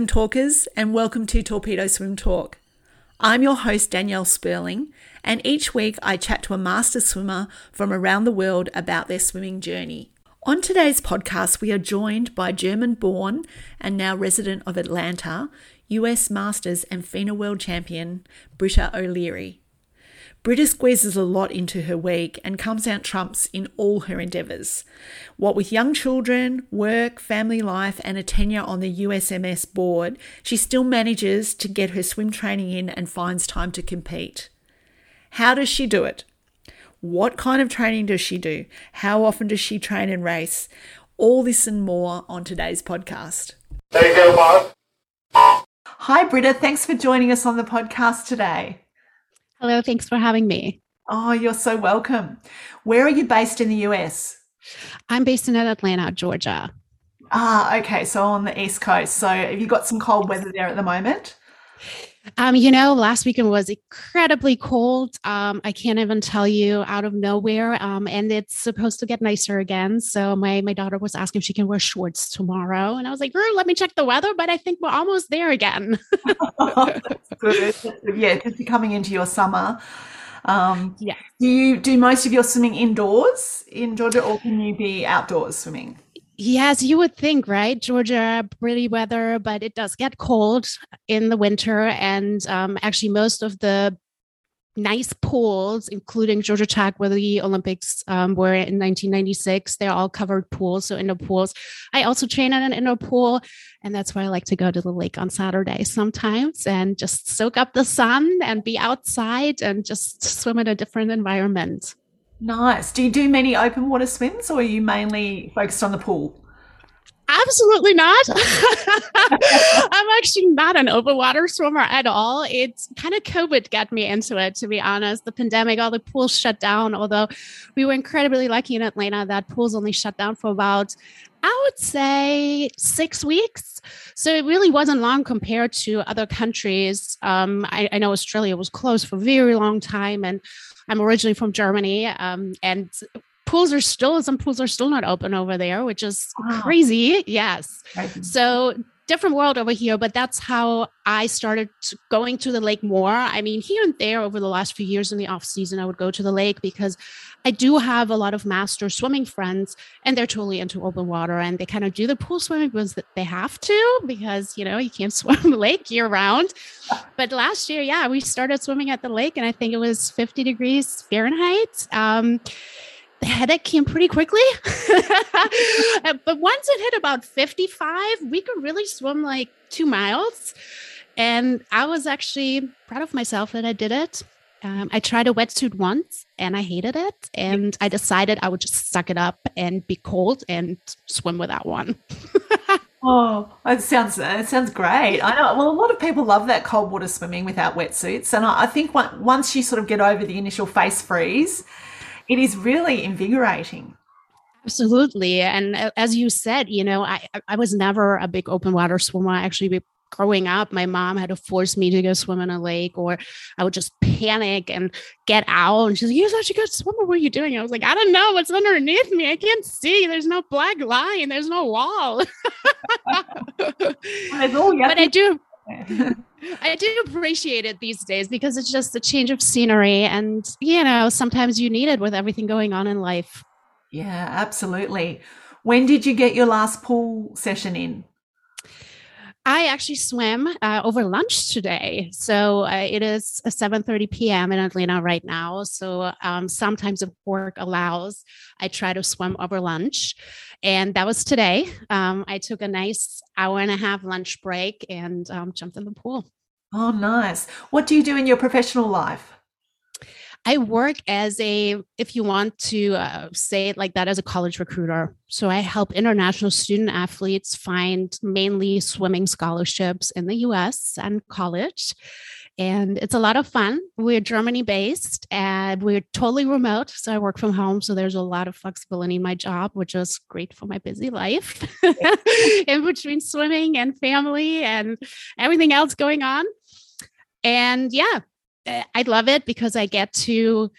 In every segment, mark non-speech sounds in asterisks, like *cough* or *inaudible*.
swim talkers, and welcome to Torpedo Swim Talk. I'm your host, Danielle Sperling, and each week I chat to a master swimmer from around the world about their swimming journey. On today's podcast, we are joined by German born and now resident of Atlanta, US Masters and FINA World Champion, Britta O'Leary. Britta squeezes a lot into her week and comes out trumps in all her endeavours. What with young children, work, family life, and a tenure on the USMS board, she still manages to get her swim training in and finds time to compete. How does she do it? What kind of training does she do? How often does she train and race? All this and more on today's podcast. There you go, Bob. Hi, Britta. Thanks for joining us on the podcast today. Hello, thanks for having me. Oh, you're so welcome. Where are you based in the US? I'm based in Atlanta, Georgia. Ah, okay. So on the East Coast. So have you got some cold weather there at the moment? Um, you know, last weekend was incredibly cold. Um, I can't even tell you out of nowhere. Um, and it's supposed to get nicer again. So my my daughter was asking if she can wear shorts tomorrow, and I was like, "Girl, let me check the weather." But I think we're almost there again. *laughs* good. Yeah, you're coming into your summer. Um, yeah. Do you do most of your swimming indoors in Georgia, or can you be outdoors swimming? Yes, you would think, right? Georgia, pretty weather, but it does get cold in the winter. And um, actually, most of the nice pools, including Georgia Tech, where the Olympics um, were in 1996, they're all covered pools, so indoor pools. I also train at an indoor pool, and that's why I like to go to the lake on Saturday sometimes and just soak up the sun and be outside and just swim in a different environment. Nice. Do you do many open water swims or are you mainly focused on the pool? Absolutely not. *laughs* I'm actually not an open water swimmer at all. It's kind of COVID got me into it, to be honest. The pandemic, all the pools shut down. Although we were incredibly lucky in Atlanta that pools only shut down for about, I would say, six weeks. So it really wasn't long compared to other countries. Um, I, I know Australia was closed for a very long time, and I'm originally from Germany, um, and pools are still some pools are still not open over there, which is wow. crazy. Yes. So different world over here, but that's how I started going to the lake more. I mean, here and there over the last few years in the off season, I would go to the lake because I do have a lot of master swimming friends and they're totally into open water and they kind of do the pool swimming because they have to because, you know, you can't *laughs* swim the lake year round. But last year, yeah, we started swimming at the lake and I think it was 50 degrees Fahrenheit. Um, the headache came pretty quickly. *laughs* but once it hit about 55, we could really swim like two miles. And I was actually proud of myself that I did it. Um, I tried a wetsuit once and I hated it. And I decided I would just suck it up and be cold and swim without one. *laughs* Oh, it sounds it sounds great. I know. Well, a lot of people love that cold water swimming without wetsuits, and I, I think once you sort of get over the initial face freeze, it is really invigorating. Absolutely. And uh, as you said, you know, I, I was never a big open water swimmer. Actually, growing up, my mom had to force me to go swim in a lake, or I would just panic and get out. And she's like, You're such a good swimmer. What are you doing? I was like, I don't know what's underneath me. I can't see. There's no black line, there's no wall. *laughs* but I do. *laughs* I do appreciate it these days because it's just a change of scenery. And, you know, sometimes you need it with everything going on in life. Yeah, absolutely. When did you get your last pool session in? I actually swam uh, over lunch today. So uh, it is 7.30 p.m. in Atlanta right now. So um, sometimes if work allows, I try to swim over lunch. And that was today. Um, I took a nice hour and a half lunch break and um, jumped in the pool. Oh, nice. What do you do in your professional life? I work as a, if you want to uh, say it like that, as a college recruiter. So I help international student athletes find mainly swimming scholarships in the US and college. And it's a lot of fun. We're Germany based and we're totally remote. So I work from home. So there's a lot of flexibility in my job, which is great for my busy life *laughs* in between swimming and family and everything else going on. And yeah, Eh, I love it because I get to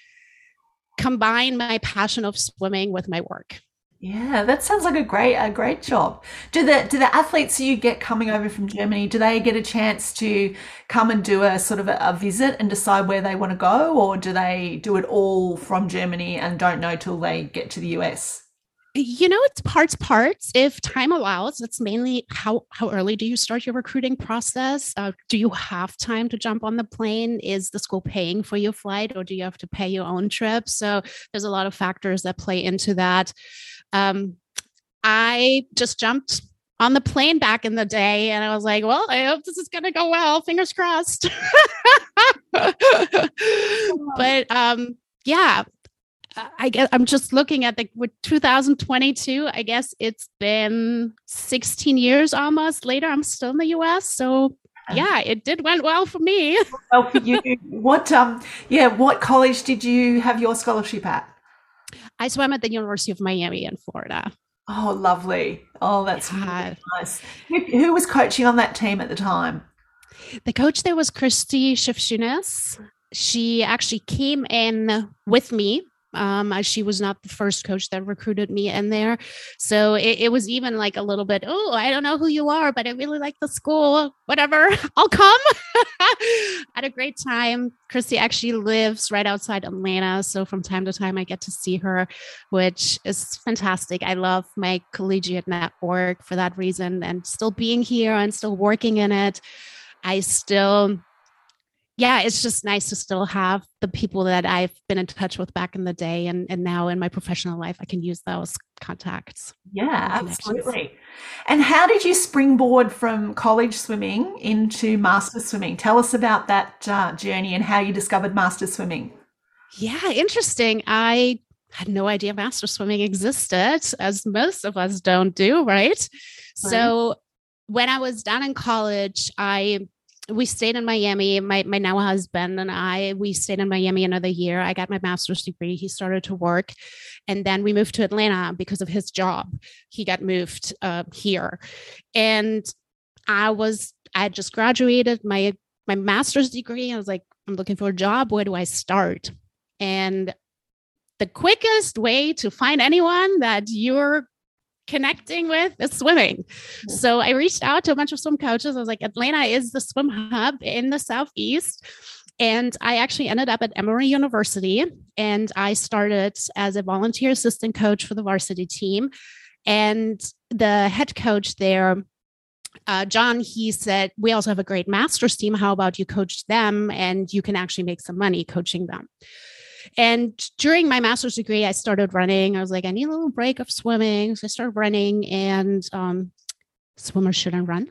combine my passion of swimming with my work. Yeah, that sounds like a great a great job. Do the do the athletes you get coming over from Germany, do they get a chance to come and do a sort of a, a visit and decide where they want to go, or do they do it all from Germany and don't know till they get to the US? you know it's parts parts. If time allows it's mainly how how early do you start your recruiting process? Uh, do you have time to jump on the plane? Is the school paying for your flight or do you have to pay your own trip? So there's a lot of factors that play into that um, i just jumped on the plane back in the day and i was like well i hope this is going to go well fingers crossed *laughs* *laughs* but um yeah I guess I'm just looking at the with 2022. I guess it's been 16 years almost later. I'm still in the US, so yeah, it did went well for me. well for you. *laughs* What um yeah, what college did you have your scholarship at? I swam at the University of Miami in Florida. Oh, lovely. Oh, that's yeah. nice. Who, who, was coaching on that team at the time? The coach there was Christy Schiffschunas. She actually came in with me um, she was not the first coach that recruited me in there. So it, it, was even like a little bit, oh, I don't know who you are, but I really like the school. Whatever, *laughs* I'll come. *laughs* Had a great time. Christy actually lives right outside Atlanta. So from time to time, I get to see her, which is fantastic. I love my collegiate network for that reason and still being here and still working in it. I still yeah, it's just nice to still have the people that I've been in touch with back in the day. And, and now in my professional life, I can use those contacts. Yeah, absolutely. And how did you springboard from college swimming into master swimming? Tell us about that uh, journey and how you discovered master swimming. Yeah, interesting. I had no idea master swimming existed, as most of us don't do, right? right. So when I was done in college, I we stayed in Miami. My my now husband and I we stayed in Miami another year. I got my master's degree. He started to work, and then we moved to Atlanta because of his job. He got moved uh, here, and I was I just graduated my my master's degree. I was like, I'm looking for a job. Where do I start? And the quickest way to find anyone that you're connecting with is swimming. So I reached out to a bunch of swim coaches. I was like, Atlanta is the swim hub in the Southeast. And I actually ended up at Emory University and I started as a volunteer assistant coach for the varsity team. And the head coach there, uh, John, he said, We also have a great master's team. How about you coach them and you can actually make some money coaching them? And during my master's degree, I started running. I was like, I need a little break of swimming. So I started running, and um, swimmers shouldn't run.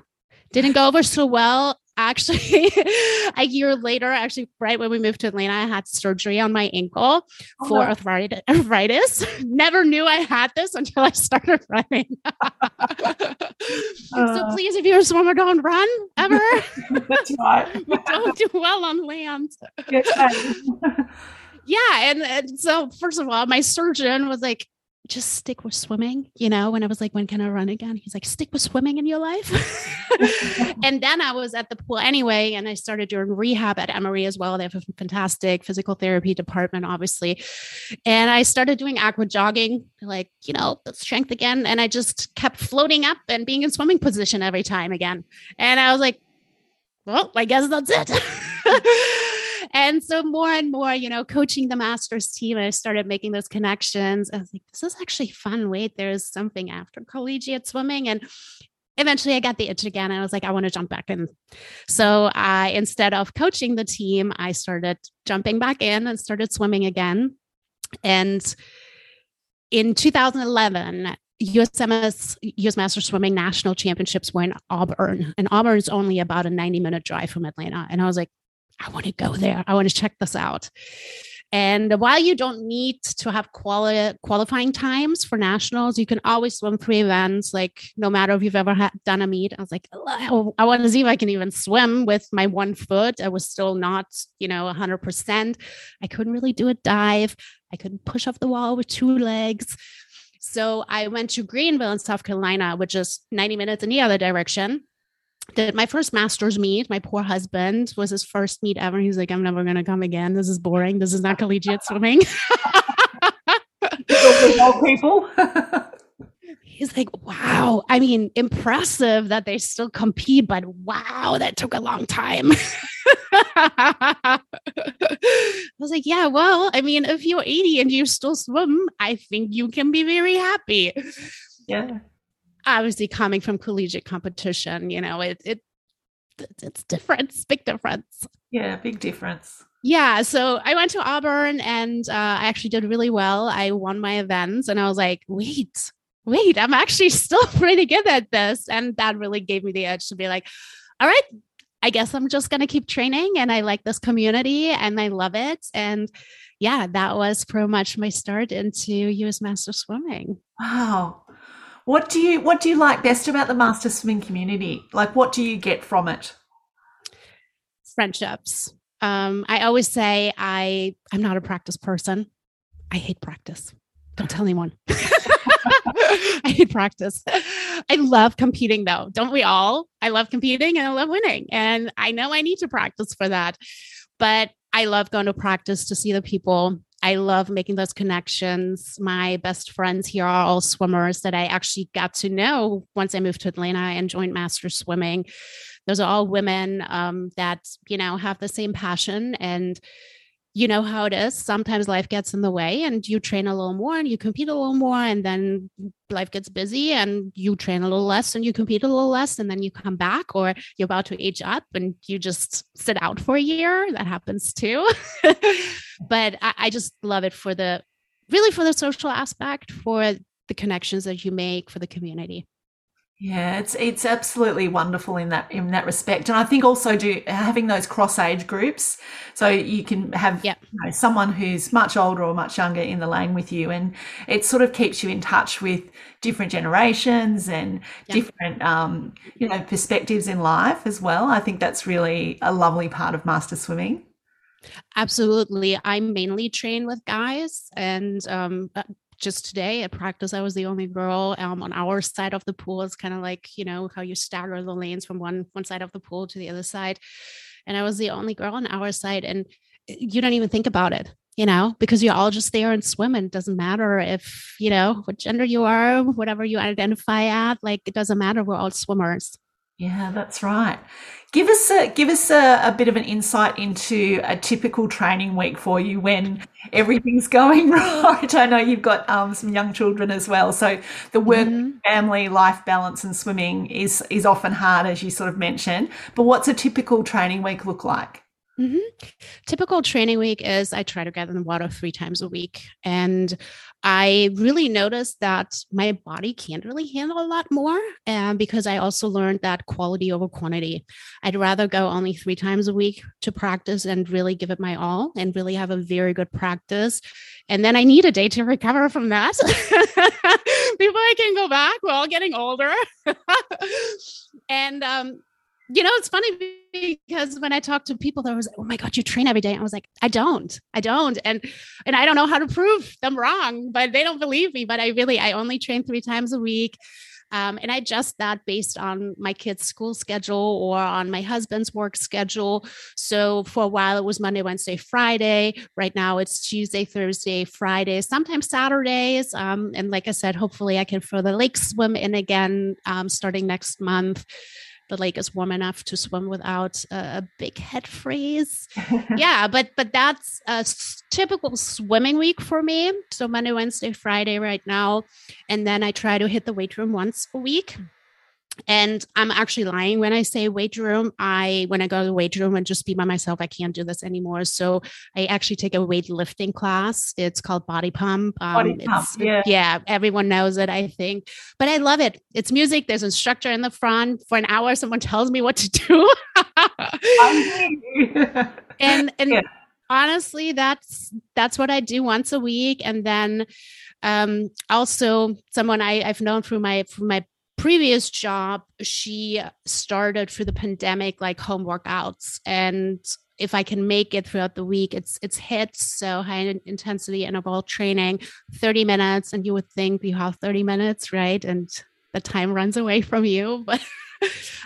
Didn't go over so well. Actually, *laughs* a year later, actually, right when we moved to Atlanta, I had surgery on my ankle oh, for arthritis. arthritis. *laughs* Never knew I had this until I started running. *laughs* uh, so please, if you're a swimmer, don't run ever. That's right. don't do well on land yeah. And, and so, first of all, my surgeon was like, just stick with swimming, you know, when I was like, when can I run again? He's like, stick with swimming in your life. *laughs* and then I was at the pool anyway, and I started doing rehab at Emory as well. They have a fantastic physical therapy department, obviously. And I started doing aqua jogging, like, you know, the strength again. And I just kept floating up and being in swimming position every time again. And I was like, well, I guess that's it *laughs* and so more and more, you know, coaching the masters team, I started making those connections. I was like, this is actually fun. Wait, there's something after collegiate swimming. And eventually I got the itch again. I was like, I want to jump back in. So I, instead of coaching the team, I started jumping back in and started swimming again. And in 2011, USMS US Master Swimming National Championships were in Auburn, and Auburn is only about a 90 minute drive from Atlanta. And I was like, I want to go there. I want to check this out. And while you don't need to have quali- qualifying times for nationals, you can always swim three events. Like no matter if you've ever had, done a meet, I was like, I want to see if I can even swim with my one foot. I was still not, you know, 100%. I couldn't really do a dive. I couldn't push off the wall with two legs. So I went to Greenville in South Carolina, which is 90 minutes in the other direction did my first master's meet. My poor husband was his first meet ever. He's like, I'm never going to come again. This is boring. This is not collegiate swimming. people. *laughs* he's like, wow. I mean, impressive that they still compete, but wow, that took a long time. *laughs* I was like, yeah, well, I mean, if you're 80 and you still swim, I think you can be very happy. Yeah. Obviously, coming from collegiate competition, you know, it, it it's different. Big difference. Yeah, big difference. Yeah. So I went to Auburn and uh, I actually did really well. I won my events and I was like, wait, wait, I'm actually still *laughs* pretty good at this. And that really gave me the edge to be like, all right, I guess I'm just going to keep training and I like this community and I love it. And yeah, that was pretty much my start into US Master Swimming. Wow. What do you what do you like best about the master swimming community? Like what do you get from it? Friendships. Um, I always say I I'm not a practice person. I hate practice. Don't tell anyone. *laughs* I hate practice. I love competing though. Don't we all? I love competing and I love winning. And I know I need to practice for that. But I love going to practice to see the people. I love making those connections. My best friends here are all swimmers that I actually got to know once I moved to Atlanta and joined Master Swimming. Those are all women um, that, you know, have the same passion and you know how it is. Sometimes life gets in the way and you train a little more and you compete a little more, and then life gets busy and you train a little less and you compete a little less, and then you come back or you're about to age up and you just sit out for a year. That happens too. *laughs* but I, I just love it for the really for the social aspect, for the connections that you make for the community. Yeah, it's it's absolutely wonderful in that in that respect, and I think also do having those cross age groups, so you can have yep. you know, someone who's much older or much younger in the lane with you, and it sort of keeps you in touch with different generations and yep. different um, you know perspectives in life as well. I think that's really a lovely part of master swimming. Absolutely. I mainly train with guys, and um, just today at practice, I was the only girl um, on our side of the pool. It's kind of like you know how you stagger the lanes from one one side of the pool to the other side, and I was the only girl on our side, and eh, you don't even think about it you know, because you're all just there and swimming. It doesn't matter if, you know, what gender you are, whatever you identify at, like it doesn't matter. We're all swimmers. Yeah, that's right. Give us a give us a, a, bit of an insight into a typical training week for you when everything's *laughs* going right. I know you've got um, some young children as well, so the work, mm-hmm. family, life balance, and swimming is is often hard, as you sort of mentioned. But what's a typical training week look like? Mm-hmm. Typical training week is I try to get in the water three times a week. And I really noticed that my body can't really handle a lot more. And because I also learned that quality over quantity, I'd rather go only three times a week to practice and really give it my all and really have a very good practice. And then I need a day to recover from that *laughs* before I can go back. We're all getting older. *laughs* and um, you know, it's funny because when I talk to people, that was, oh my God, you train every day. I was like, I don't, I don't. And, and I don't know how to prove them wrong, but they don't believe me. But I really, I only train three times a week. Um, and I adjust that based on my kids' school schedule or on my husband's work schedule. So for a while it was Monday, Wednesday, Friday. Right now it's Tuesday, Thursday, Friday, sometimes Saturdays. Um, and like I said, hopefully I can throw the lake swim in again um, starting next month the lake is warm enough to swim without a, a big head freeze. *laughs* yeah, but but that's a typical swimming week for me. So Monday, Wednesday, Friday right now, and then I try to hit the weight room once a week. And I'm actually lying when I say weight room. I when I go to the weight room and just be by myself, I can't do this anymore. So I actually take a weightlifting class. It's called Body Pump. Um, body Pump, yeah. yeah, everyone knows it, I think. But I love it. It's music. There's an instructor in the front. For an hour, someone tells me what to do. *laughs* and and yeah. honestly, that's that's what I do once a week. And then um also someone I, I've known through my through my previous job, she started through the pandemic like home workouts and if I can make it throughout the week, it's it's hits so high intensity interval training, 30 minutes, and you would think you have 30 minutes, right? And the time runs away *laughs* from you. But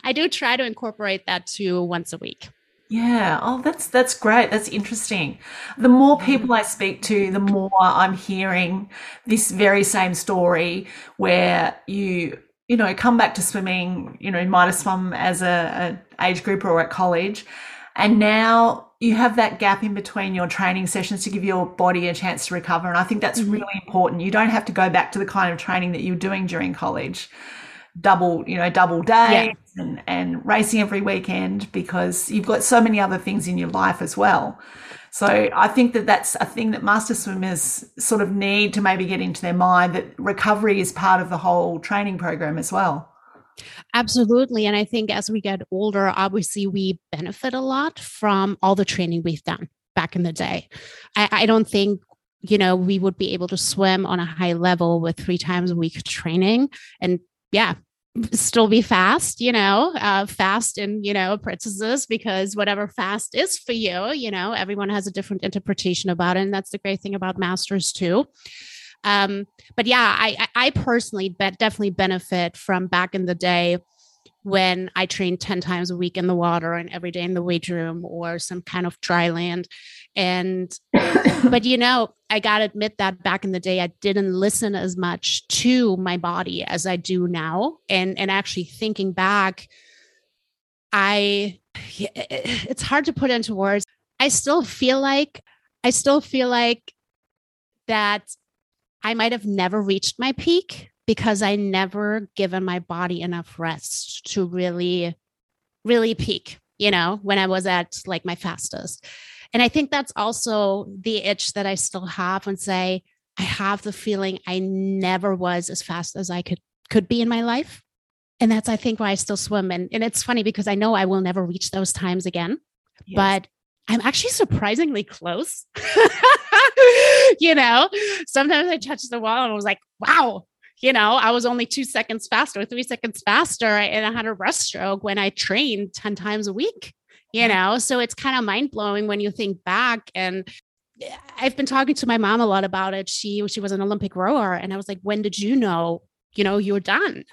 I do try to incorporate that to once a week. Yeah. Oh, that's that's great. That's interesting. The more mm-hmm. people I speak to, the more I'm hearing this very same story where you you know come back to swimming. You know, you might have swum as a, a age group or at college, and now you have that gap in between your training sessions to give your body a chance to recover. And I think that's mm-hmm. really important. You don't have to go back to the kind of training that you're doing during college double, you know, double day yeah. And, and racing every weekend because you've got so many other things in your life as well. So I think that that's a thing that master swimmers sort of need to maybe get into their mind that recovery is part of the whole training program as well. Absolutely. And I think as we get older, obviously we benefit a lot from all the training we've done back in the day. I, I don't think you know we would be able to swim on a high level with three times a week training and yeah, still be fast, you know, uh, fast in, you know, parentheses, because whatever fast is for you, you know, everyone has a different interpretation about it. And that's the great thing about masters too. Um, but yeah, I, I personally bet definitely benefit from back in the day when I trained 10 times a week in the water and every day in the weight room or some kind of dry land. And, *laughs* but you know, I got to admit that back in the day, I didn't listen as much to my body as I do now. And, and actually thinking back, I, it's hard to put into words. I still feel like, I still feel like that I might have never reached my peak because I never given my body enough rest to really, really peak, you know, when I was at like my fastest. And I think that's also the itch that I still have and say, I have the feeling I never was as fast as I could could be in my life. And that's I think why I still swim. And, and it's funny because I know I will never reach those times again. Yes. But I'm actually surprisingly close. *laughs* you know, sometimes I touch the wall and I was like, wow, you know, I was only two seconds faster, three seconds faster And I had a 100 breaststroke when I trained 10 times a week, you mm-hmm. know? So it's kind of mind blowing when you think back. And eh, I've been talking to my mom a lot about it. She, she was an Olympic rower. And I was like, when did you know, you know, you're done?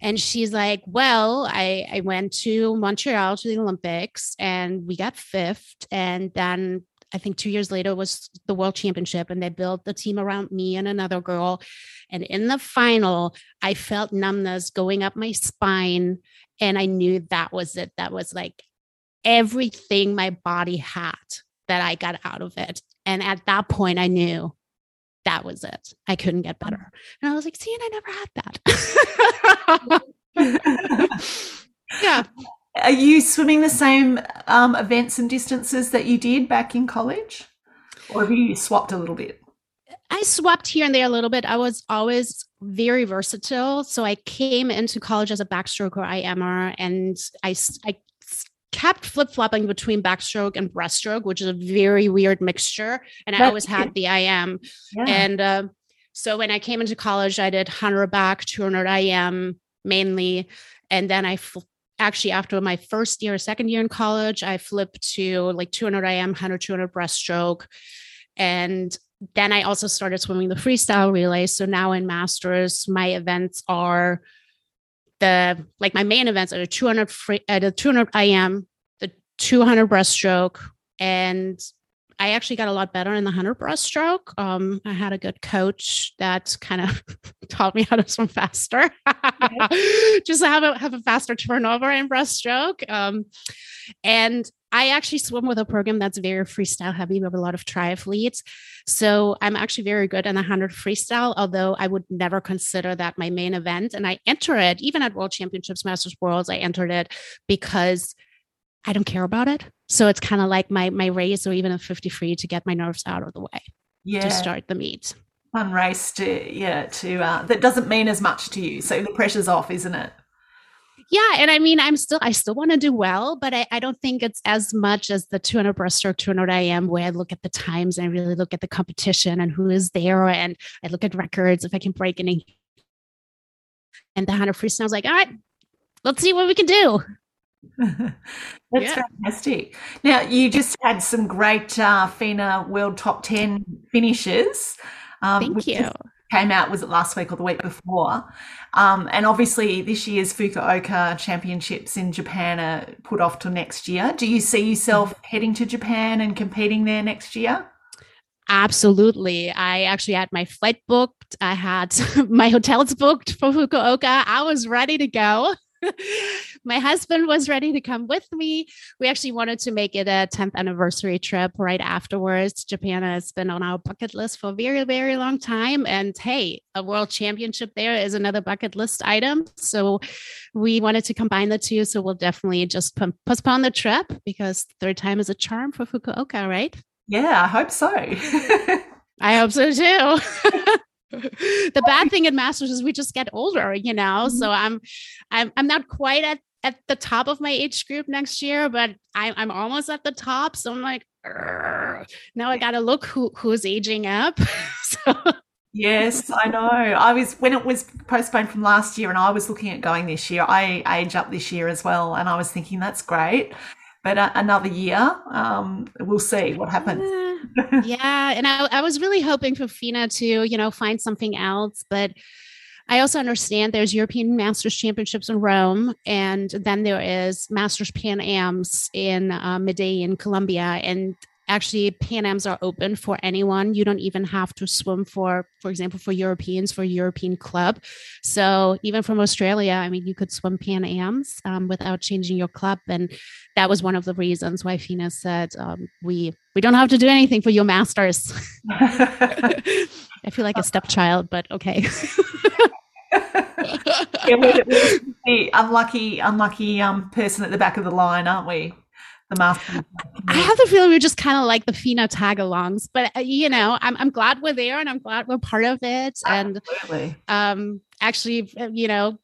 And she's like, well, I, I went to Montreal to the Olympics and we got fifth. And then I think two years later was the world championship, and they built the team around me and another girl. And in the final, I felt numbness going up my spine. And I knew that was it. That was like everything my body had that I got out of it. And at that point, I knew that was it. I couldn't get better. And I was like, see, and I never had that. *laughs* yeah. Are you swimming the same um, events and distances that you did back in college? Or have you swapped a little bit? I swapped here and there a little bit. I was always very versatile. So I came into college as a backstroke or IMer, and I, I kept flip flopping between backstroke and breaststroke, which is a very weird mixture. And I always had the IM. Yeah. And uh, so when I came into college, I did 100 back, 200 IM mainly. And then I fl- actually after my first year, second year in college, I flipped to like 200 IM, 100, 200 breaststroke. And then I also started swimming the freestyle relay. So now in masters, my events are the like my main events are the 200 free, uh, the 200 IM, the 200 breaststroke, and I actually got a lot better in the 100 breaststroke. Um, I had a good coach that kind of *laughs* taught me how to swim faster, *laughs* just have a have a faster turnover in breaststroke. Um, and I actually swim with a program that's very freestyle heavy. We have a lot of triathletes. So I'm actually very good in the 100 freestyle, although I would never consider that my main event. And I enter it, even at World Championships, Masters Worlds, I entered it because I don't care about it. So it's kind of like my my race or even a 50 free to get my nerves out of the way yeah. to start the meet. Fun race to yeah to uh, that doesn't mean as much to you. So the pressure's off, isn't it? Yeah, and I mean, I'm still I still want to do well, but I, I don't think it's as much as the 200 breaststroke, 200 IM, where I look at the times and I really look at the competition and who is there, and I look at records if I can break any. And the 100 freestyle, I was like, all right, let's see what we can do. *laughs* That's yeah. fantastic. Now, you just had some great uh, FINA World Top 10 finishes. Um, Thank you. Came out, was it last week or the week before? Um, and obviously, this year's Fukuoka Championships in Japan are put off till next year. Do you see yourself mm-hmm. heading to Japan and competing there next year? Absolutely. I actually had my flight booked. I had *laughs* my hotels booked for Fukuoka. I was ready to go. *laughs* my husband was ready to come with me. We actually wanted to make it a 10th anniversary trip right afterwards. Japan has been on our bucket list for a very, very long time. And hey, a world championship there is another bucket list item. So we wanted to combine the two. So we'll definitely just postpone the trip because third time is a charm for Fukuoka, right? Yeah, I hope so. *laughs* I hope so too. *laughs* *laughs* the bad thing in masters is we just get older you know mm-hmm. so i'm i'm i'm not quite at at the top of my age group next year but i'm, I'm almost at the top so i'm like now i gotta look who who's aging up *laughs* so Yes, I know. I was when it was postponed from last year, and I was looking at going this year. I age up this year as well, and I was thinking that's great, but uh, another year, um, we'll see what happens. yeah, and I, I was really hoping for Fina to, you know, find something else, but I also understand there's European Masters Championships in Rome, and then there is Masters Pan Ams in uh, Medellin, Colombia, and actually Pan Ams are open for anyone. You don't even have to swim for, for example, for Europeans for European club. So even from Australia, I mean, you could swim Pan Ams um, without changing your club, and that was one of the reasons why Fina said um, we we don't have to do anything for your masters. *laughs* I feel like a stepchild, but okay. *laughs* yeah, we're, we're the unlucky, unlucky um, person at the back of the line, aren't we? The master. I have the feeling we're just kind of like the FINA tag-alongs, but uh, you know, I'm I'm glad we're there and I'm glad we're part of it. Absolutely. And um, actually, uh, you know,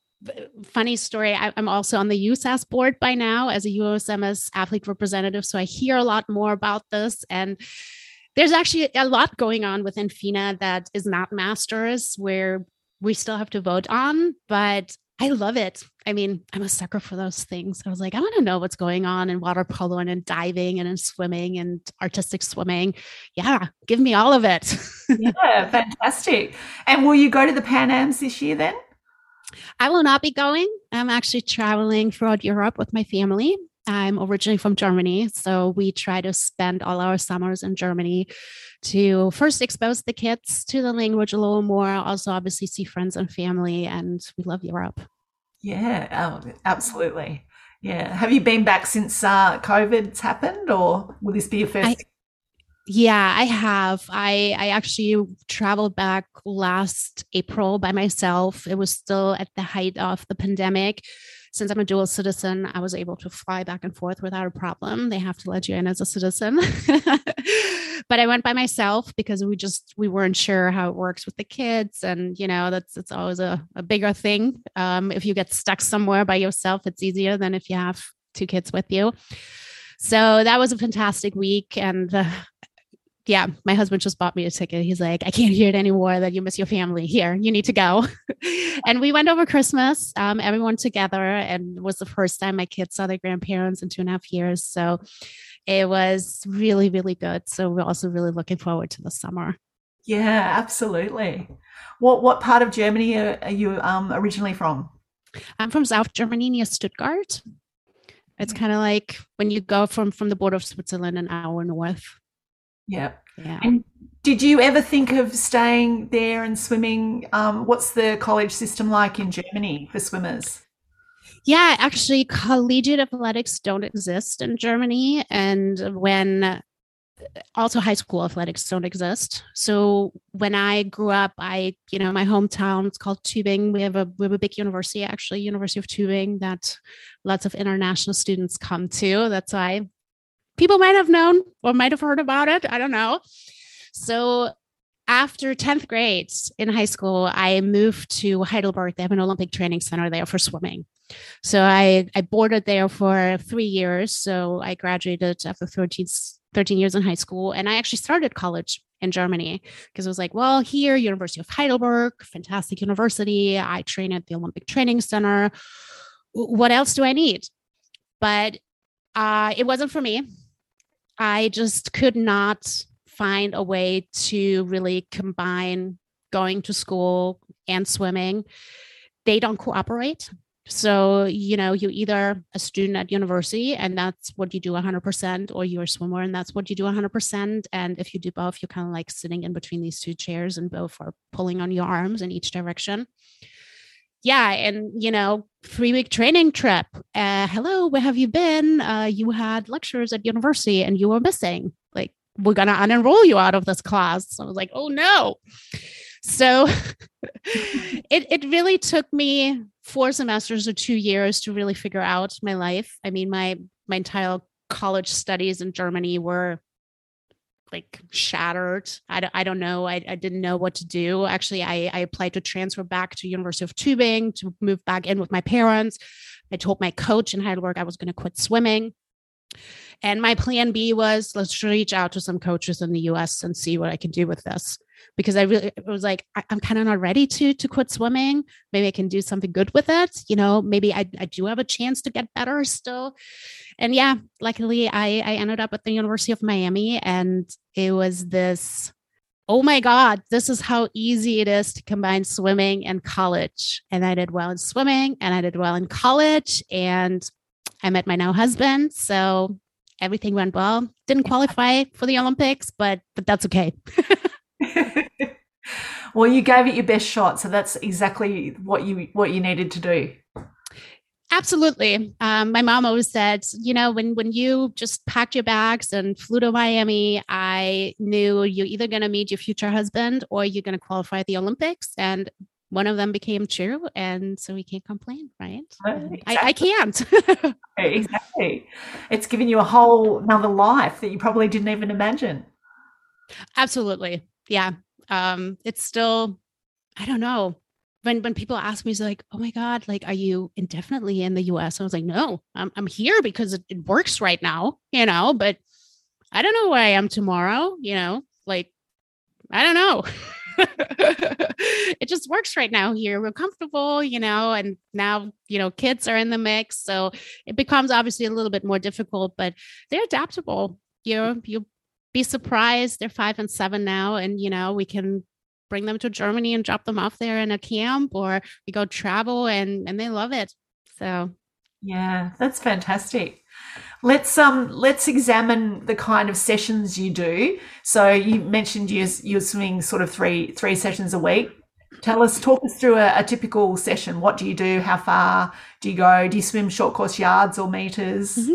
funny story. I, am also on the USAS board by now as a USMS athlete representative, so I hear a lot more about this and. There's actually a lot going on within FINA that is not masters where we still have to vote on, but I love it. I mean, I'm a sucker for those things. I was like, I want to know what's going on in water polo and in diving and in swimming and artistic swimming. Yeah, give me all of it. yeah, *laughs* fantastic. And will you go to the Pan Ams this year then? I will not be going. I'm actually traveling throughout Europe with my family. I'm originally from Germany, so we try to spend all our summers in Germany to first expose the kids to the language a little more, also obviously see friends and family, and we love Europe. Yeah, oh, absolutely. Yeah. Have you been back since uh, COVID's happened, or will this be your first? I, yeah, I have. I I actually traveled back last April by myself. It was still at the height of the pandemic since I'm a dual citizen, I was able to fly back and forth without a problem. They have to let you in as a citizen. *laughs* but I went by myself because we just we weren't sure how it works with the kids. And you know, that's it's always a, a bigger thing. Um, if you get stuck somewhere by yourself, it's easier than if you have two kids with you. So that was a fantastic week. And uh, yeah, my husband just bought me a ticket. He's like, I can't hear it anymore that you miss your family. Here, you need to go. *laughs* and we went over Christmas, um, everyone together, and it was the first time my kids saw their grandparents in two and a half years. So it was really, really good. So we're also really looking forward to the summer. Yeah, absolutely. What what part of Germany are, are you um, originally from? I'm from South Germany near Stuttgart. It's kind of like when you go from from the border of Switzerland an hour north. Yeah. Yeah. And did you ever think of staying there and swimming? Um, what's the college system like in Germany for swimmers? Yeah, actually, collegiate athletics don't exist in Germany. And when also high school athletics don't exist. So when I grew up, I, you know, my hometown, it's called Tübingen. We have a we have a big university, actually, University of Tübingen, that lots of international students come to. That's why people might have known or might have heard about it. I don't know. So after 10th grade in high school, I moved to Heidelberg. They have an Olympic training center there for swimming. So I, I boarded there for three years. So I graduated after 13, 13 years in high school. And I actually started college in Germany because it was like, well, here, University of Heidelberg, fantastic university. I train at the Olympic Training Center. What else do I need? But uh, it wasn't for me. I just could not find a way to really combine going to school and swimming, they don't cooperate. So, you know, you're either a student at university and that's what you do 100%, or you're a swimmer and that's what you do 100%. And if you do both, you're kind of like sitting in between these two chairs and both are pulling on your arms in each direction. Yeah. And, you know, three week training trip. Uh, hello, where have you been? Uh, you had lectures at university and you were missing. Like, we're going to unenroll you out of this class. So I was like, oh no. So *laughs* it, it really took me four semesters or two years to really figure out my life. I mean, my my entire college studies in Germany were like shattered. I don't, I don't know. I, I didn't know what to do. Actually, I, I applied to transfer back to University of Tübingen to move back in with my parents. I told my coach in Heidelberg I was going to quit swimming. And my plan B was let's reach out to some coaches in the US and see what I can do with this because I really it was like I, am kind of not ready to to quit swimming. Maybe I can do something good with it. You know, maybe I, I do have a chance to get better still. And yeah, luckily I I ended up at the University of Miami and it was this oh my God, this is how easy it is to combine swimming and college. And I did well in swimming and I did well in college. And I met my now husband. So everything went well. Didn't qualify for the Olympics, but but that's okay. *laughs* well, you gave it your best shot, so that's exactly what you what you needed to do. Absolutely. Um, my mom always said, you know, when when you just packed your bags and flew to Miami, I knew you're either going to meet your future husband or you're going to qualify at the Olympics. And one of them became true, and so we can't complain, right? Exactly. I, I can't. *laughs* exactly. It's given you a whole another life that you probably didn't even imagine. Absolutely yeah um it's still i don't know when when people ask me it's like oh my god like are you indefinitely in the us i was like no i'm, I'm here because it, it works right now you know but i don't know where i am tomorrow you know like i don't know *laughs* *laughs* it just works right now here we're comfortable you know and now you know kids are in the mix so it becomes obviously a little bit more difficult but they're adaptable you know you be surprised. They're five and seven now, and you know we can bring them to Germany and drop them off there in a camp, or we go travel, and and they love it. So yeah, that's fantastic. Let's um let's examine the kind of sessions you do. So you mentioned you you're swimming sort of three three sessions a week. Tell us, talk us through a, a, typical session. What do you do? How far do you go? Do you swim short course yards or meters? Mm-hmm.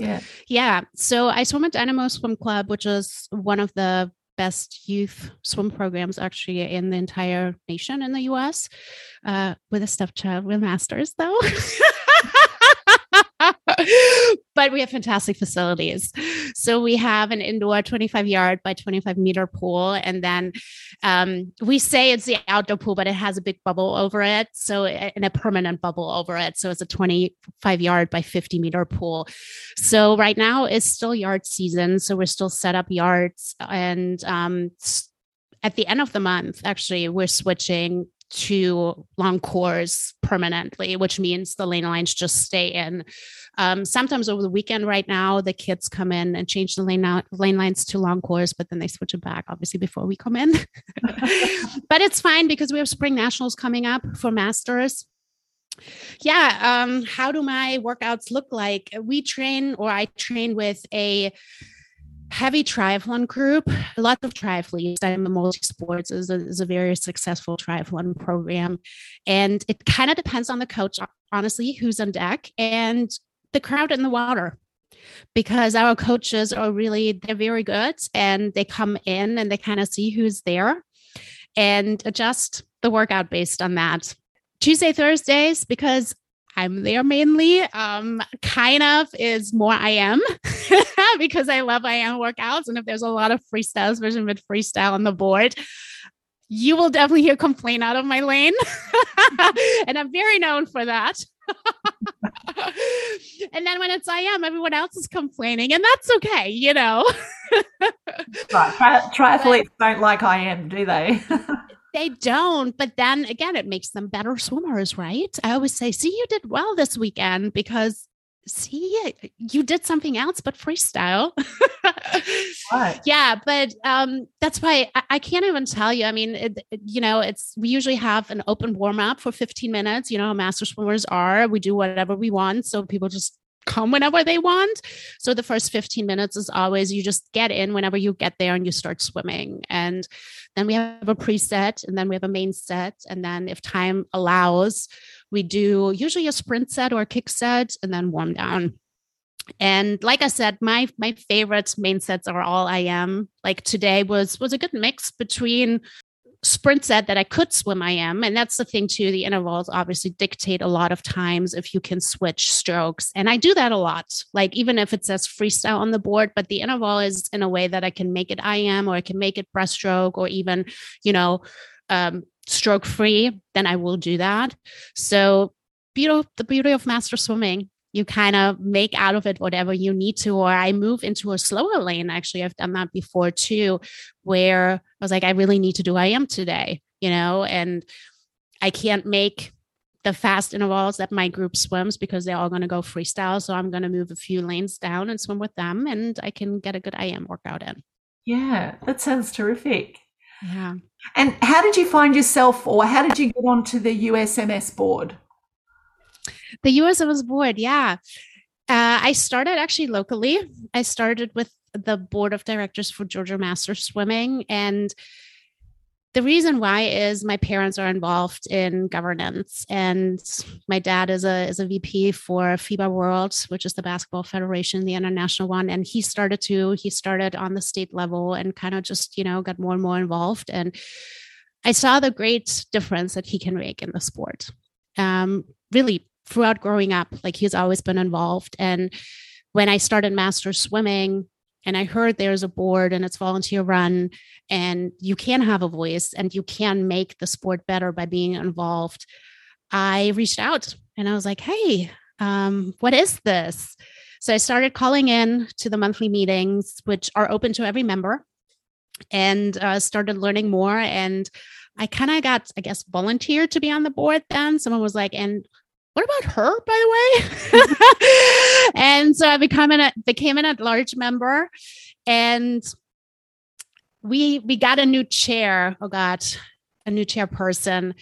Yeah. Yeah. So I swim at Dynamo Swim Club, which is one of the best youth swim programs actually in the entire nation in the US. Uh, with a stepchild with masters though. *laughs* *laughs* but we have fantastic facilities. So we have an indoor 25 yard by 25 meter pool. And then um, we say it's the outdoor pool, but it has a big bubble over it. So, and a permanent bubble over it. So it's a 25 yard by 50 meter pool. So right now it's still yard season. So we're still set up yards. And um, at the end of the month, actually, we're switching to long course permanently, which means the lane lines just stay in. Um, sometimes over the weekend, right now, the kids come in and change the lane out, lane lines to long course, but then they switch it back, obviously, before we come in. *laughs* but it's fine because we have spring nationals coming up for masters. Yeah, um, how do my workouts look like? We train, or I train with a heavy triathlon group, lots of triathletes. I'm a multi sports is a, is a very successful triathlon program. And it kind of depends on the coach, honestly, who's on deck and the crowd in the water. Because our coaches are really, they're very good and they come in and they kind of see who's there and adjust the workout based on that. Tuesday, Thursdays, because I'm there mainly. Um, kind of is more IM *laughs* because I love IM workouts. And if there's a lot of freestyles, version with freestyle on the board, you will definitely hear complaint out of my lane. *laughs* and I'm very known for that. *laughs* and then when it's IM, everyone else is complaining, and that's okay, you know. right. Tri- triathletes don't like IM, do they? They don't. But then again, it makes them better swimmers, right? I always say, see, you did well this weekend because see you did something else but freestyle *laughs* yeah but um that's why I, I, can't even tell you i mean it, it, you know it's we usually have an open warm up for 15 minutes you know master swimmers are we do whatever we want so people just come whenever they want so the first 15 minutes is always you just get in whenever you get there and you start swimming and then we have a preset and then we have a main set and then if time allows we do usually a sprint set or a kick set and then warm down. And like I said, my my favorite main sets are all IM. Like today was was a good mix between sprint set that I could swim IM. And that's the thing too. The intervals obviously dictate a lot of times if you can switch strokes. And I do that a lot. Like even if it says freestyle on the board, but the interval is in a way that I can make it IM or I can make it breaststroke or even, you know, um, stroke free, then I will do that. So, beauty, the beauty of master swimming, you kind of make out of it whatever you need to. Or I move into a slower lane. Actually, I've done that before too, where was like, I really need to do IM today, you know, and I can't make the fast intervals that my group swims because they're all going to go freestyle. So I'm going to move a few lanes down and swim with them, and I can get a good IM workout in. Yeah, that sounds terrific. Yeah. And how did you find yourself, or how did you get onto the USMS board? The USMS board, yeah. Uh, I started actually locally. I started with the board of directors for Georgia Master Swimming, and the reason why is my parents are involved in governance and my dad is a is a VP for FIBA World, which is the basketball federation, the international one. And he started to, he started on the state level and kind of just, you know, got more and more involved. And I saw the great difference that he can make in the sport. Um, really throughout growing up, like he's always been involved. And when I started master swimming, and I heard there's a board and it's volunteer run and you can have a voice and you can make the sport better by being involved. I reached out and I was like, hey, um, what is this? So I started calling in to the monthly meetings, which are open to every member, and uh, started learning more. And I kind of got, I guess, volunteered to be on the board then. Someone was like, and what about her, by the way? *laughs* and so I become an, became an at-large member, and we we got a new chair. Oh God, a new chairperson.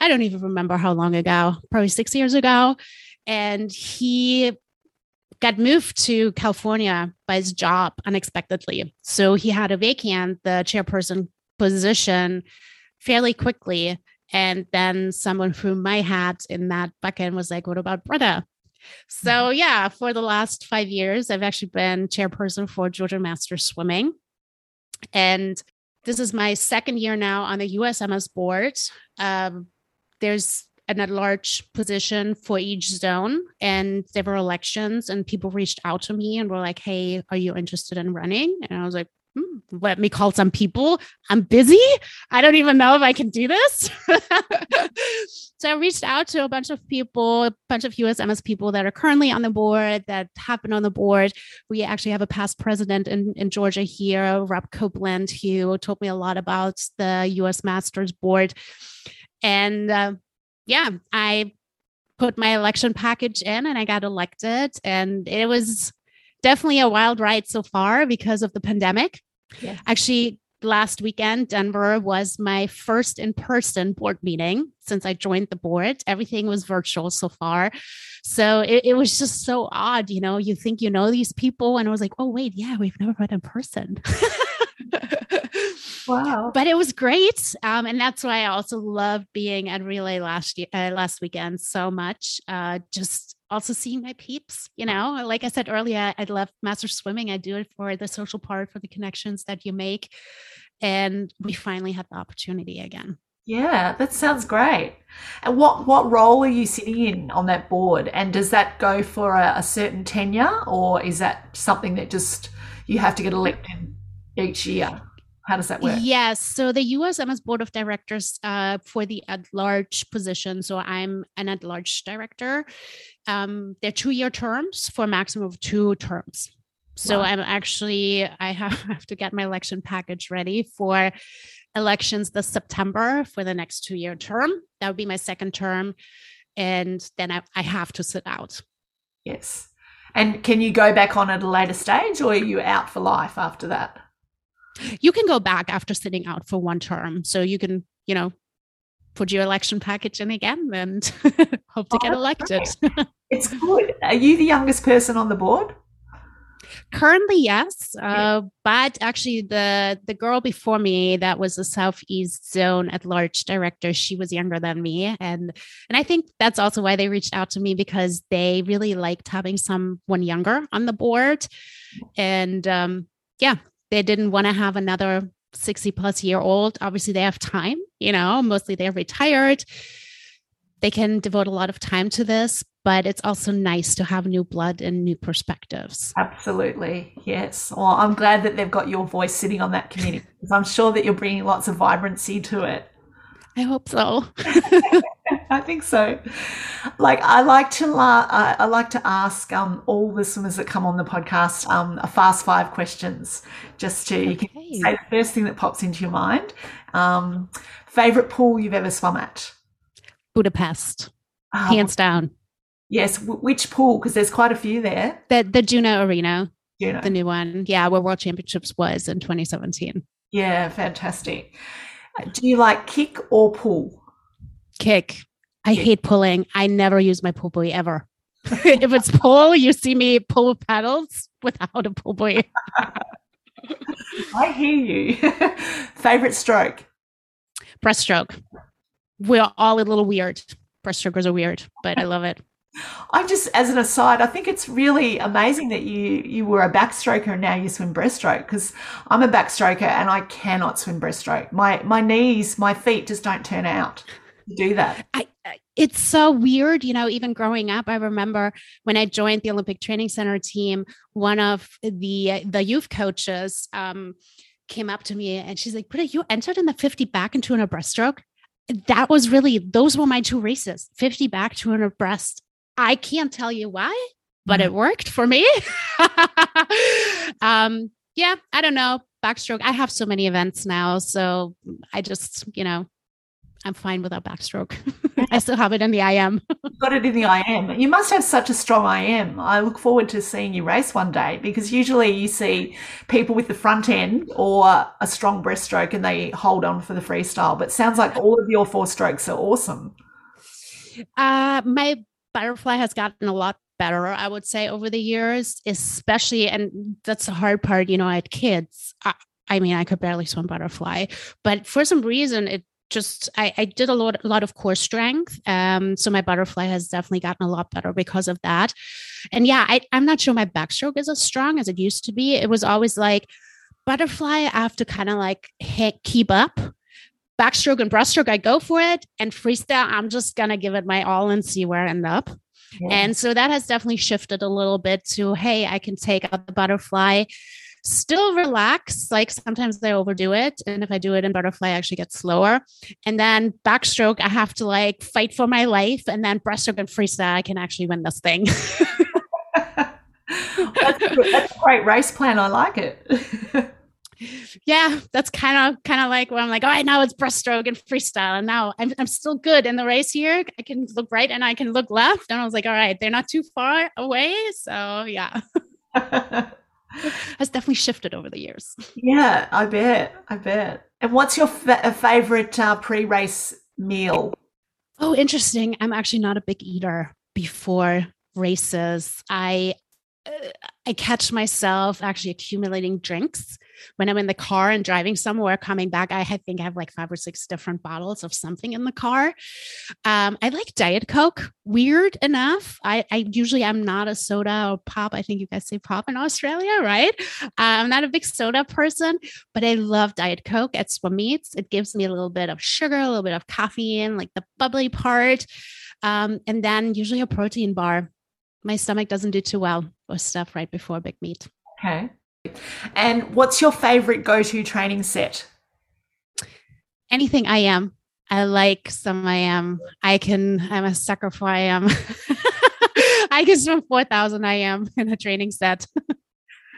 I don't even remember how long ago, probably six years ago, and he got moved to California by his job unexpectedly. So he had a vacant the chairperson position fairly quickly. And then someone threw my hat in that bucket and was like, what about Britta? So, mm-hmm. yeah, for the last five years, I've actually been chairperson for Georgia Masters Swimming. And this is my second year now on the USMS board. Um, there's an at large position for each zone, and there were elections, and people reached out to me and were like, Hey, are you interested in running? And I was like, let me call some people. I'm busy. I don't even know if I can do this. *laughs* so I reached out to a bunch of people, a bunch of USMS people that are currently on the board, that have been on the board. We actually have a past president in, in Georgia here, Rob Copeland, who told me a lot about the US Masters board. And uh, yeah, I put my election package in and I got elected. And it was definitely a wild ride so far because of the pandemic. Yeah. Actually, last weekend, Denver was my first in person board meeting since I joined the board. Everything was virtual so far. So it, it, was just so odd. You know, you think you know these people, and I was like, oh, wait, yeah, we've never met in person. *laughs* wow. But it was great. Um, and that's why I also loved being at Relay last year, uh, last weekend so much. Uh, just also seeing my peeps, you know, like I said earlier, I love master swimming. I do it for the social part, for the connections that you make. And we finally had the opportunity again. Yeah, that sounds great. And what what role are you sitting in on that board? And does that go for a, a certain tenure, or is that something that just you have to get elected each year? How does that work? Yes. So the USMS board of directors uh, for the at large position. So I'm an at large director. Um, they're two year terms for a maximum of two terms. So wow. I'm actually I *laughs* have, have to get my election package ready for elections this September for the next two year term. That would be my second term, and then I, I have to sit out. Yes. And can you go back on at a later stage or are you out for life after that? You can go back after sitting out for one term. So you can, you know, put your election package in again and *laughs* hope to oh, get elected. it's good. Are you the youngest person on the board? Currently, yes, uh, but actually, the the girl before me that was the Southeast Zone at large director, she was younger than me, and and I think that's also why they reached out to me because they really liked having someone younger on the board, and um, yeah, they didn't want to have another 60 plus year old. Obviously, they have time, you know, mostly they're retired. They can devote a lot of time to this, but it's also nice to have new blood and new perspectives. Absolutely. Yes. Well, I'm glad that they've got your voice sitting on that committee because I'm sure that you're bringing lots of vibrancy to it. I hope so. *laughs* I think so. Like I like to la- I like to ask um, all the swimmers that come on the podcast um, a fast five questions, just to okay. say the first thing that pops into your mind. Um, favorite pool you've ever swum at? Budapest, um, hands down. Yes, w- which pool? Because there's quite a few there. The the Duna Arena, Duna. the new one. Yeah, where World Championships was in 2017. Yeah, fantastic. Do you like kick or pull? Kick. I hate pulling. I never use my pull buoy ever. *laughs* if it's pull, you see me pull paddles without a pull buoy. I hear you. *laughs* Favorite stroke? Breaststroke. We're all a little weird. Breaststrokers are weird, but I love it. I just, as an aside, I think it's really amazing that you you were a backstroker and now you swim breaststroke because I'm a backstroker and I cannot swim breaststroke. My my knees, my feet just don't turn out to do that. I, it's so weird, you know. Even growing up, I remember when I joined the Olympic Training Center team, one of the the youth coaches um, came up to me and she's like, "Britta, you entered in the 50 back and 200 breaststroke." That was really those were my two races: 50 back, 200 breast I can't tell you why, but it worked for me. *laughs* um, yeah, I don't know. Backstroke. I have so many events now. So I just, you know, I'm fine without backstroke. *laughs* I still have it in the IM. Got it in the IM. You must have such a strong IM. I look forward to seeing you race one day because usually you see people with the front end or a strong breaststroke and they hold on for the freestyle. But sounds like all of your four strokes are awesome. Uh, my butterfly has gotten a lot better, I would say, over the years, especially, and that's the hard part, you know, I had kids. I, I mean, I could barely swim butterfly, but for some reason, it just I, I, did a lot a lot of core strength um so my butterfly has definitely gotten a lot better because of that and yeah I, i'm not sure my backstroke is as strong as it used to be it was always like butterfly i have to kind of like hit, keep up backstroke and breaststroke, I go for it. And freestyle, I'm just going to give it my all and see where I end up. Yeah. And so that has definitely shifted a little bit to, hey, I can take out the butterfly, still relax. Like sometimes I overdo it. And if I do it in butterfly, I actually get slower. And then backstroke, I have to like fight for my life. And then breaststroke and freestyle, I can actually win this thing. *laughs* *laughs* that's, that's a great race plan. I like it. *laughs* yeah, that's kind of kind of like where I'm like, all right, now it's breaststroke and freestyle, and now I'm I'm still good in the race here. I can look right and I can look left, and I was like, all right, they're not too far away, so yeah. *laughs* has definitely shifted over the years. Yeah, I bet. I bet. And what's your fa- favorite uh, pre-race meal? Oh, interesting. I'm actually not a big eater before races. I uh, I catch myself actually accumulating drinks when I'm in the car and driving somewhere, coming back, I think I have like five or six different bottles of something in the car. Um, I like Diet Coke. Weird enough, I, I usually am not a soda or pop. I think you guys say pop in Australia, right? Uh, I'm not a big soda person, but I love Diet Coke at swim meets. It gives me a little bit of sugar, a little bit of caffeine, like the bubbly part. Um, and then usually a protein bar. My stomach doesn't do too well with stuff right before big meet. Okay. And what's your favorite go to training set? Anything IM. I like some IM. I can, I'm a sucker for IM. *laughs* I can swim 4,000 IM in a training set.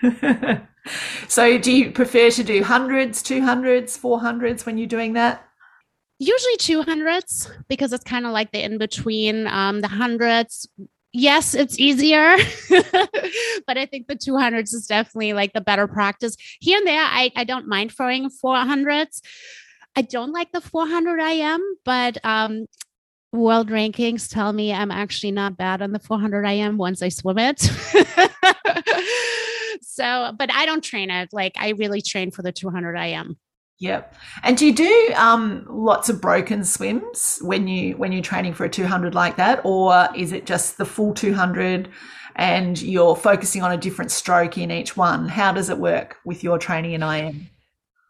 *laughs* so, do you prefer to do hundreds, 200s, 400s when you're doing that? Usually 200s because it's kind of like the in between. Um, the hundreds, yes, it's easier, *laughs* but I think the 200s is definitely like the better practice. Here and there, I, I don't mind throwing 400s. I don't like the 400 IM, but um, world rankings tell me I'm actually not bad on the 400 IM once I swim it. *laughs* so, but I don't train it. Like I really train for the 200 IM. Yep. And do you do um, lots of broken swims when you when you're training for a 200 like that, or is it just the full 200 and you're focusing on a different stroke in each one? How does it work with your training in IM?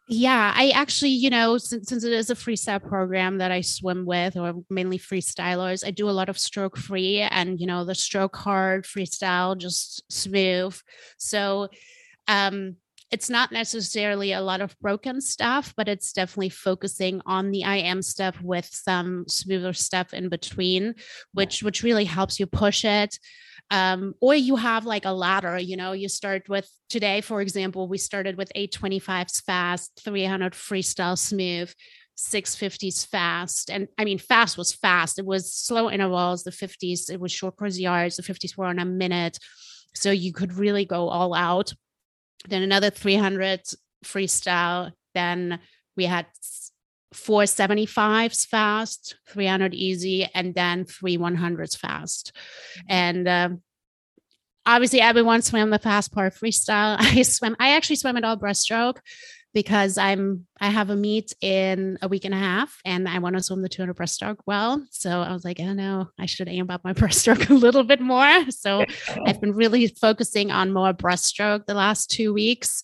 Yeah, I actually, you know, since, since it is a freestyle program that I swim with, or mainly freestylers, I do a lot of stroke free and, you know, the stroke hard, freestyle, just smooth. So, um, it's not necessarily a lot of broken stuff, but it's definitely focusing on the IM stuff with some smoother stuff in between, which which really helps you push it. Um, or you have like a ladder, you know, you start with today, for example, we started with 825s fast, 300 freestyle smooth, 650s fast. And I mean, fast was fast. It was slow intervals. The 50s, it was short course yards. The 50s were on a minute. So you could really go all out then another 300 freestyle. Then we had four 75s fast, 300 easy, and then three 100s fast. Mm-hmm. And um, obviously, everyone swam the fast part freestyle. *laughs* I swim, I actually swim it all breaststroke because I'm I have a meet in a week and a half and I want to swim the 200 breaststroke well. So I was like, oh no, I should aim up my *laughs* breaststroke a little bit more. So I've been really focusing on more breaststroke the last two weeks.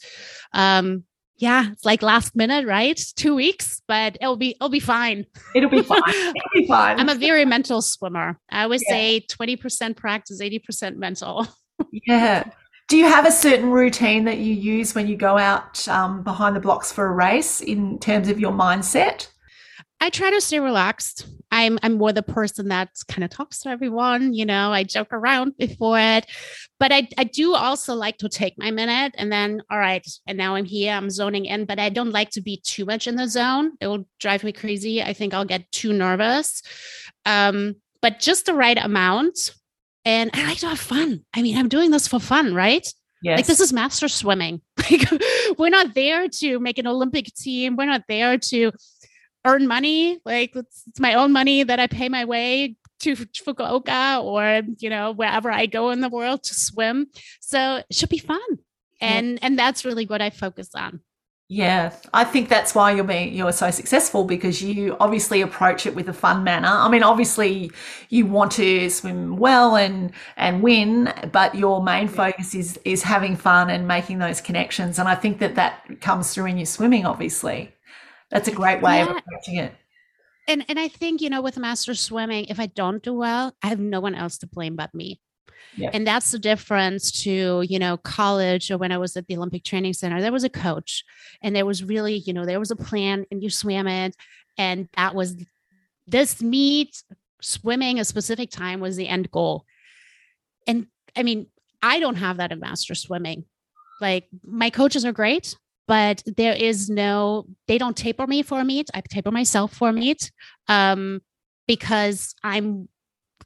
Um, yeah, it's like last minute, right? Two weeks, but it'll be it'll be fine. It'll be fine. *laughs* It'll be fine. I'm a very mental swimmer. I always yeah. say 20% practice, 80% mental. yeah. Do you have a certain routine that you use when you go out um, behind the blocks for a race in terms of your mindset? I try to stay relaxed. I'm I'm more the person that kind of talks to everyone, you know, I joke around before it. But I, I do also like to take my minute and then all right, and now I'm here, I'm zoning in, but I don't like to be too much in the zone. It will drive me crazy. I think I'll get too nervous. Um, but just the right amount and I like to have fun. I mean, I'm doing this for fun, right? Yes. Like this is master swimming. *laughs* Like we're not there to make an Olympic team. We're not there to earn money. Like it's, it's my own money that I pay my way to Fukuoka or you know wherever I go in the world to swim. So it should be fun, and yeah. and that's really what I focus on. Yeah, I think that's why you're being you're so successful because you obviously approach it with a fun manner. I mean, obviously you want to swim well and and win, but your main focus is is having fun and making those connections. And I think that that comes through in your swimming. Obviously, that's a great way yeah. of approaching it. And and I think you know with master swimming, if I don't do well, I have no one else to blame but me. And that's the difference to, you know, college or when I was at the Olympic Training Center, there was a coach and there was really, you know, there was a plan and you swam it. And that was this meet, swimming a specific time was the end goal. And I mean, I don't have that in master swimming. Like my coaches are great, but there is no, they don't taper me for a meet. I taper myself for a meet um, because I'm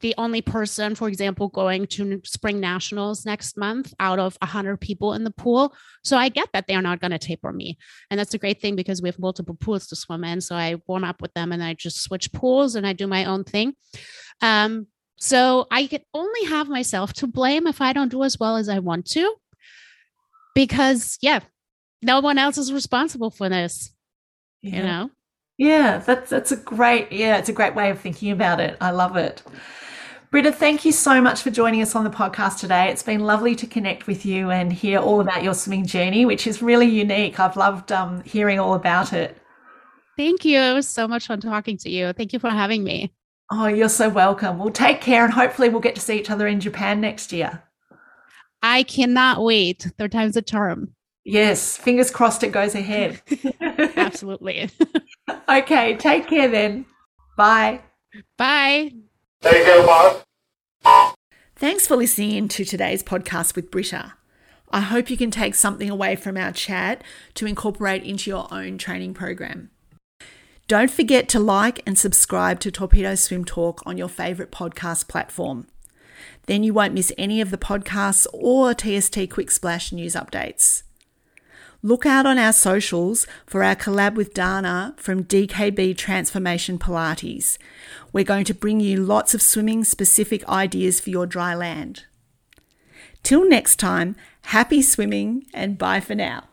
the only person, for example, going to spring nationals next month out of 100 people in the pool. So I get that they're not going to taper me. And that's a great thing because we have multiple pools to swim in. So I warm up with them and I just switch pools and I do my own thing. Um, so I can only have myself to blame if I don't do as well as I want to. Because, yeah, no one else is responsible for this, yeah. you know? Yeah, that's that's a great yeah, it's a great way of thinking about it. I love it. Britta, thank you so much for joining us on the podcast today. It's been lovely to connect with you and hear all about your swimming journey, which is really unique. I've loved um, hearing all about it. Thank you. It was so much fun talking to you. Thank you for having me. Oh, you're so welcome. Well, take care and hopefully we'll get to see each other in Japan next year. I cannot wait. Third time's a charm. Yes, fingers crossed it goes ahead. *laughs* *laughs* Absolutely. okay, take care then. Bye. Bye. Take care, Mark. Thanks for listening in to today's podcast with Britta. I hope you can take something away from our chat to incorporate into your own training program. Don't forget to like and subscribe to Torpedo Swim Talk on your favourite podcast platform. Then you won't miss any of the podcasts or TST Quick Splash news updates. Look out on our socials for our collab with Dana from DKB Transformation Pilates. We're going to bring you lots of swimming specific ideas for your dry land. Till next time, happy swimming and bye for now.